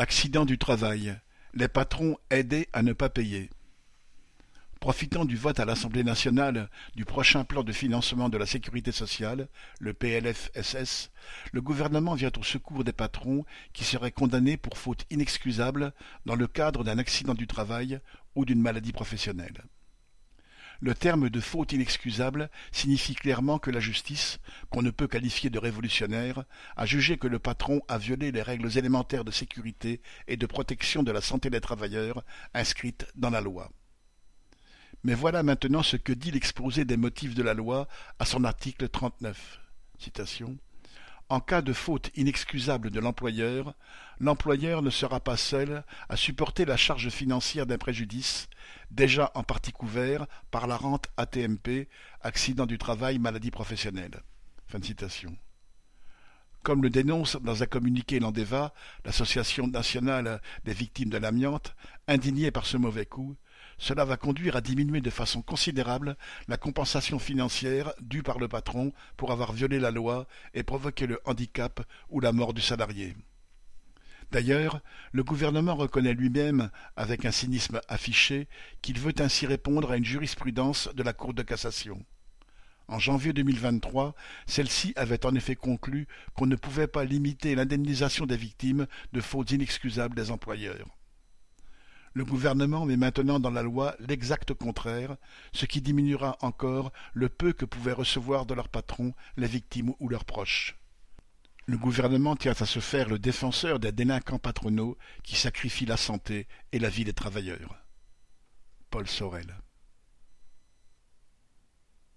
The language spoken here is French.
Accident du travail, les patrons aidés à ne pas payer. Profitant du vote à l'Assemblée nationale du prochain plan de financement de la sécurité sociale, le PLFSS, le gouvernement vient au secours des patrons qui seraient condamnés pour faute inexcusable dans le cadre d'un accident du travail ou d'une maladie professionnelle. Le terme de faute inexcusable signifie clairement que la justice, qu'on ne peut qualifier de révolutionnaire, a jugé que le patron a violé les règles élémentaires de sécurité et de protection de la santé des travailleurs inscrites dans la loi. Mais voilà maintenant ce que dit l'exposé des motifs de la loi à son article 39. Citation. En cas de faute inexcusable de l'employeur, l'employeur ne sera pas seul à supporter la charge financière d'un préjudice, déjà en partie couvert par la rente ATMP, accident du travail, maladie professionnelle. Comme le dénonce dans un communiqué l'Andeva, l'Association nationale des victimes de l'amiante, indignée par ce mauvais coup, cela va conduire à diminuer de façon considérable la compensation financière due par le patron pour avoir violé la loi et provoqué le handicap ou la mort du salarié. D'ailleurs, le gouvernement reconnaît lui-même, avec un cynisme affiché, qu'il veut ainsi répondre à une jurisprudence de la Cour de cassation. En janvier 2023, celle-ci avait en effet conclu qu'on ne pouvait pas limiter l'indemnisation des victimes de fautes inexcusables des employeurs. Le gouvernement met maintenant dans la loi l'exact contraire, ce qui diminuera encore le peu que pouvaient recevoir de leurs patrons les victimes ou leurs proches. Le gouvernement tient à se faire le défenseur des délinquants patronaux qui sacrifient la santé et la vie des travailleurs. Paul Sorel